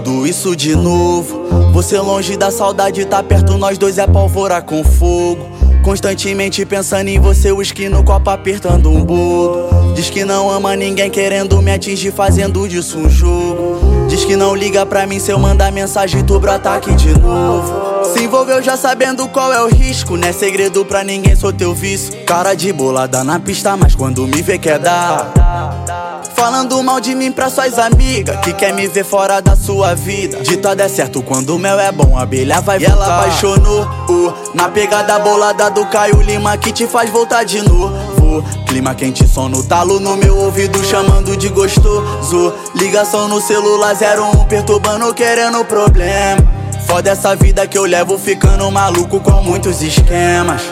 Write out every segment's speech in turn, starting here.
tudo isso de novo. Você longe da saudade, tá perto, nós dois é pólvora com fogo. Constantemente pensando em você, o uísque no copo apertando um bolo. Diz que não ama ninguém querendo me atingir, fazendo disso um jogo. Diz que não liga pra mim se eu mandar mensagem, tu brota aqui de novo. Se envolveu já sabendo qual é o risco, não é segredo pra ninguém, sou teu vício. Cara de bolada na pista, mas quando me vê quer dar. Falando mal de mim pra suas amigas Que quer me ver fora da sua vida. Ditado é certo, quando o mel é bom A abelha vai e ela apaixonou uh, Na pegada bolada do Caio Lima Que te faz voltar de novo. Clima quente, som no talo no meu ouvido Chamando de gostoso. Ligação no celular 01 Perturbando, querendo problema. Foda essa vida que eu levo Ficando maluco com muitos esquemas.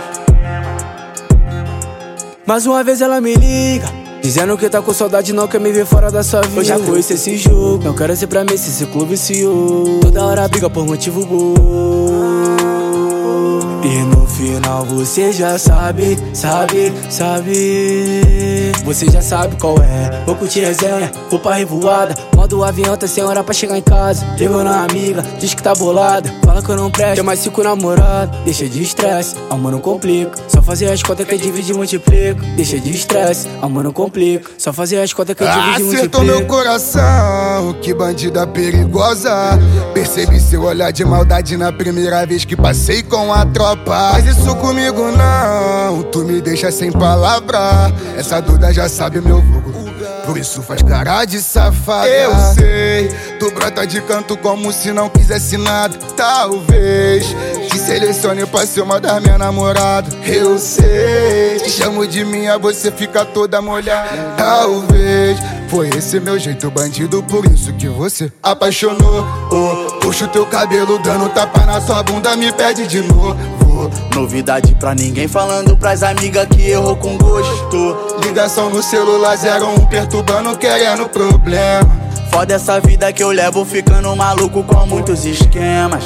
Mais uma vez ela me liga Dizendo que tá com saudade, não quer me ver fora da sua vida. Eu já conheço esse jogo, não quero ser pra mim se esse clube viciou. Toda hora briga por motivo bom. E final você já sabe, sabe, sabe. Você já sabe qual é. Vou curtir resenha, vou pra revoada. Modo avião, tá sem hora pra chegar em casa. Ligou na amiga, diz que tá bolada. Fala que eu não presto, tem mais cinco namorados. Deixa de estresse, amor não complica. Só fazer as contas que divide e multiplica. Deixa de estresse, amor não complica. Só fazer as contas que divide e multiplica. Acertou meu coração, que bandida perigosa. Percebi seu olhar de maldade na primeira vez que passei com a tropa. Faz isso comigo não, tu me deixa sem palavra. Essa duda já sabe meu vulgo. Por isso faz cara de safada. Eu sei, tu brota de canto como se não quisesse nada. Talvez te selecione pra ser uma das minhas namoradas. Eu sei, te chamo de minha, você fica toda molhada. Talvez foi esse meu jeito bandido, por isso que você apaixonou. Oh, puxa o teu cabelo, dando tapa na sua bunda, me pede de novo. Novidade pra ninguém, falando pras amigas que errou com gosto. Ligação no celular 01, perturbando, querendo problema. Foda essa vida que eu levo, ficando maluco com muitos esquemas.